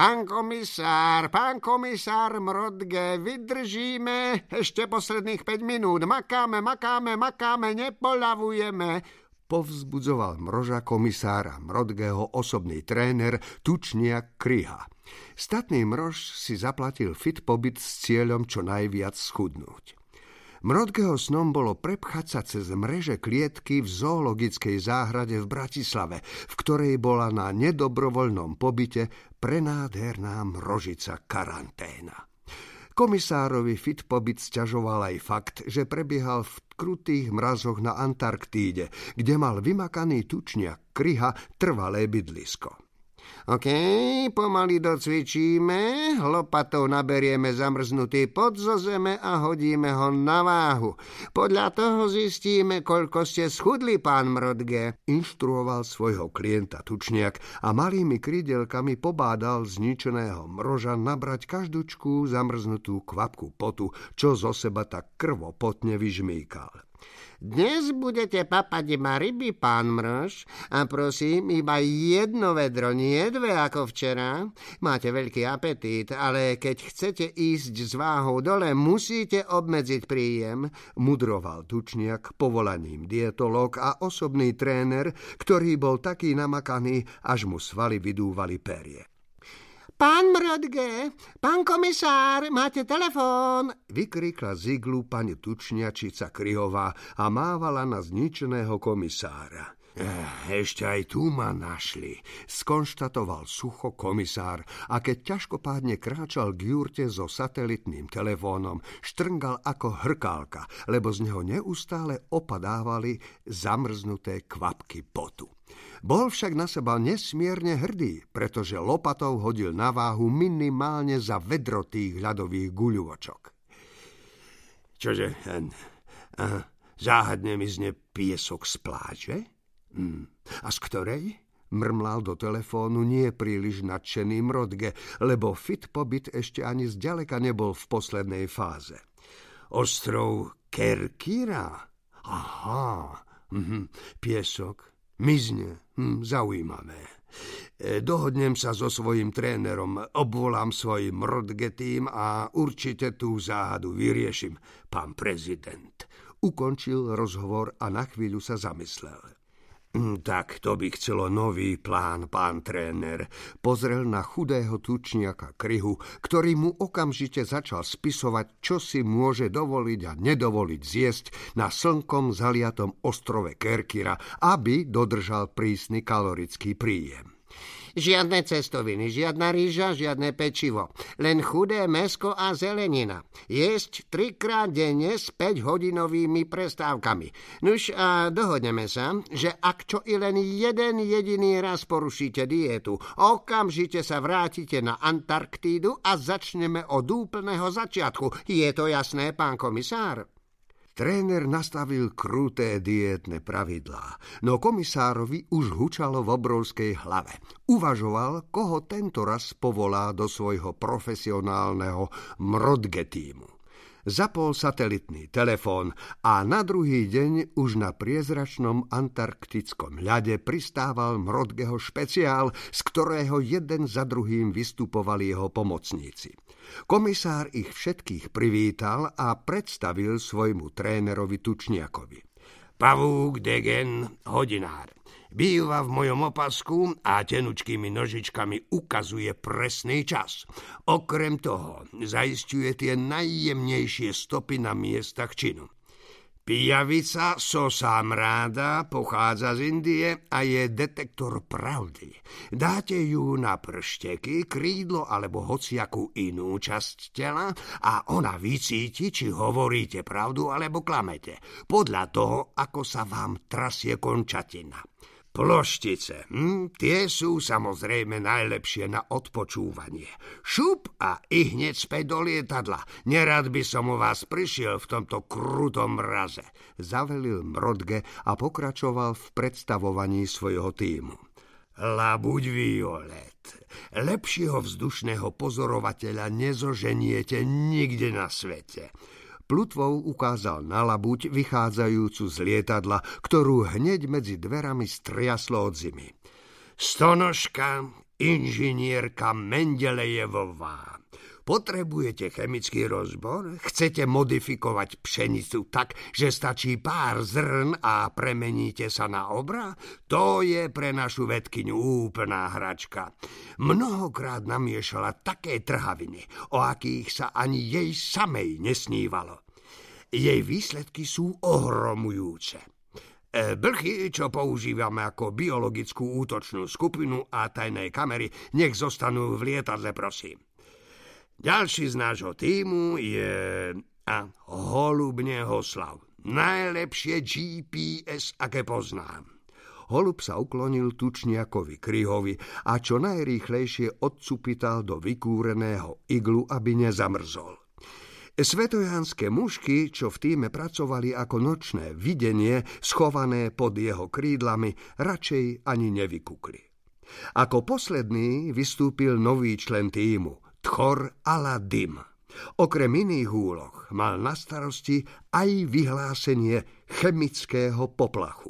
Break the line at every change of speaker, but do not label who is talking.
Pán komisár, pán komisár Mrodge, vydržíme ešte posledných 5 minút. Makáme, makáme, makáme, nepolavujeme.
Povzbudzoval mroža komisára Mrodgeho osobný tréner Tučniak Kryha. Statný mrož si zaplatil fit pobyt s cieľom čo najviac schudnúť. Mrodkeho snom bolo prepchať sa cez mreže klietky v zoologickej záhrade v Bratislave, v ktorej bola na nedobrovoľnom pobyte prenádherná mrožica karanténa. Komisárovi fit pobyt sťažoval aj fakt, že prebiehal v krutých mrazoch na Antarktíde, kde mal vymakaný tučniak kryha trvalé bydlisko.
OK, pomaly docvičíme, lopatou naberieme zamrznutý pod zo zeme a hodíme ho na váhu. Podľa toho zistíme, koľko ste schudli, pán Mrodge.
Inštruoval svojho klienta Tučniak a malými krydelkami pobádal zničeného mroža nabrať každúčku zamrznutú kvapku potu, čo zo seba tak krvopotne vyžmýkal.
Dnes budete papať iba ryby, pán Mrož, a prosím, iba jedno vedro, nie dve ako včera. Máte veľký apetít, ale keď chcete ísť s váhou dole, musíte obmedziť príjem, mudroval tučniak povolaním dietolog a osobný tréner, ktorý bol taký namakaný, až mu svaly vydúvali perie. Pán Mrodge, pán komisár, máte telefón?
Vykrikla z iglu pani Tučniačica Kryhová a mávala na zničeného komisára. Eh, ešte aj tu ma našli, skonštatoval sucho komisár a keď ťažkopádne kráčal k jurte so satelitným telefónom, štrngal ako hrkálka, lebo z neho neustále opadávali zamrznuté kvapky potu. Bol však na seba nesmierne hrdý, pretože lopatou hodil na váhu minimálne za vedro tých ľadových guľuvočok.
Čože, uh, záhadne mi zne piesok z pláže?
Hmm. A z ktorej? Mrmlal do telefónu nie príliš nadšený Mrodge, lebo fit pobyt ešte ani zďaleka nebol v poslednej fáze.
Ostrov Kerkira?
Aha, mhm. piesok, Mizne, hm, zaujímavé. E, dohodnem sa so svojím trénerom, obvolám svoj mrodge tým a určite tú záhadu vyriešim, pán prezident. Ukončil rozhovor a na chvíľu sa zamyslel.
Hm, tak to by chcelo nový plán, pán tréner.
Pozrel na chudého tučniaka Kryhu, ktorý mu okamžite začal spisovať, čo si môže dovoliť a nedovoliť zjesť na slnkom zaliatom ostrove Kerkira, aby dodržal prísny kalorický príjem.
Žiadne cestoviny, žiadna rýža, žiadne pečivo. Len chudé mesko a zelenina. Jesť trikrát denne s 5-hodinovými prestávkami. Nuž a dohodneme sa, že ak čo i len jeden jediný raz porušíte dietu, okamžite sa vrátite na Antarktídu a začneme od úplného začiatku. Je to jasné, pán komisár?
Tréner nastavil kruté dietné pravidlá, no komisárovi už hučalo v obrovskej hlave. Uvažoval, koho tento raz povolá do svojho profesionálneho mrodge týmu. Zapol satelitný telefón a na druhý deň už na priezračnom antarktickom ľade pristával Mrodgeho špeciál, z ktorého jeden za druhým vystupovali jeho pomocníci. Komisár ich všetkých privítal a predstavil svojmu trénerovi Tučniakovi.
Pavúk Degen, hodinár. Býva v mojom opasku a tenučkými nožičkami ukazuje presný čas. Okrem toho zaistuje tie najjemnejšie stopy na miestach činu. Pijavica ráda pochádza z Indie a je detektor pravdy. Dáte ju na pršteky, krídlo alebo hociakú inú časť tela a ona vycíti, či hovoríte pravdu alebo klamete, podľa toho, ako sa vám trasie končatina. Ploštice, hm, tie sú samozrejme najlepšie na odpočúvanie. Šup a i hneď späť do lietadla. Nerad by som u vás prišiel v tomto krutom mraze.
Zavelil Mrodge a pokračoval v predstavovaní svojho týmu.
Labuď Violet, lepšieho vzdušného pozorovateľa nezoženiete nikde na svete
plutvou ukázal na labuť vychádzajúcu z lietadla, ktorú hneď medzi dverami striaslo od zimy.
Stonožka inžinierka Mendelejevová. Potrebujete chemický rozbor? Chcete modifikovať pšenicu tak, že stačí pár zrn a premeníte sa na obra? To je pre našu vedkyňu úplná hračka. Mnohokrát namiešala také trhaviny, o akých sa ani jej samej nesnívalo. Jej výsledky sú ohromujúce. E, blchy, čo používame ako biologickú útočnú skupinu a tajné kamery, nech zostanú v lietadle, prosím. Ďalší z nášho týmu je a Holubne Hoslav. Najlepšie GPS, aké poznám.
Holub sa uklonil tučniakovi Kryhovi a čo najrýchlejšie odcupital do vykúreného iglu, aby nezamrzol. Svetojánske mušky, čo v týme pracovali ako nočné videnie, schované pod jeho krídlami, radšej ani nevykukli. Ako posledný vystúpil nový člen týmu – Tchor Aladim. Okrem iných úloh mal na starosti aj vyhlásenie chemického poplachu.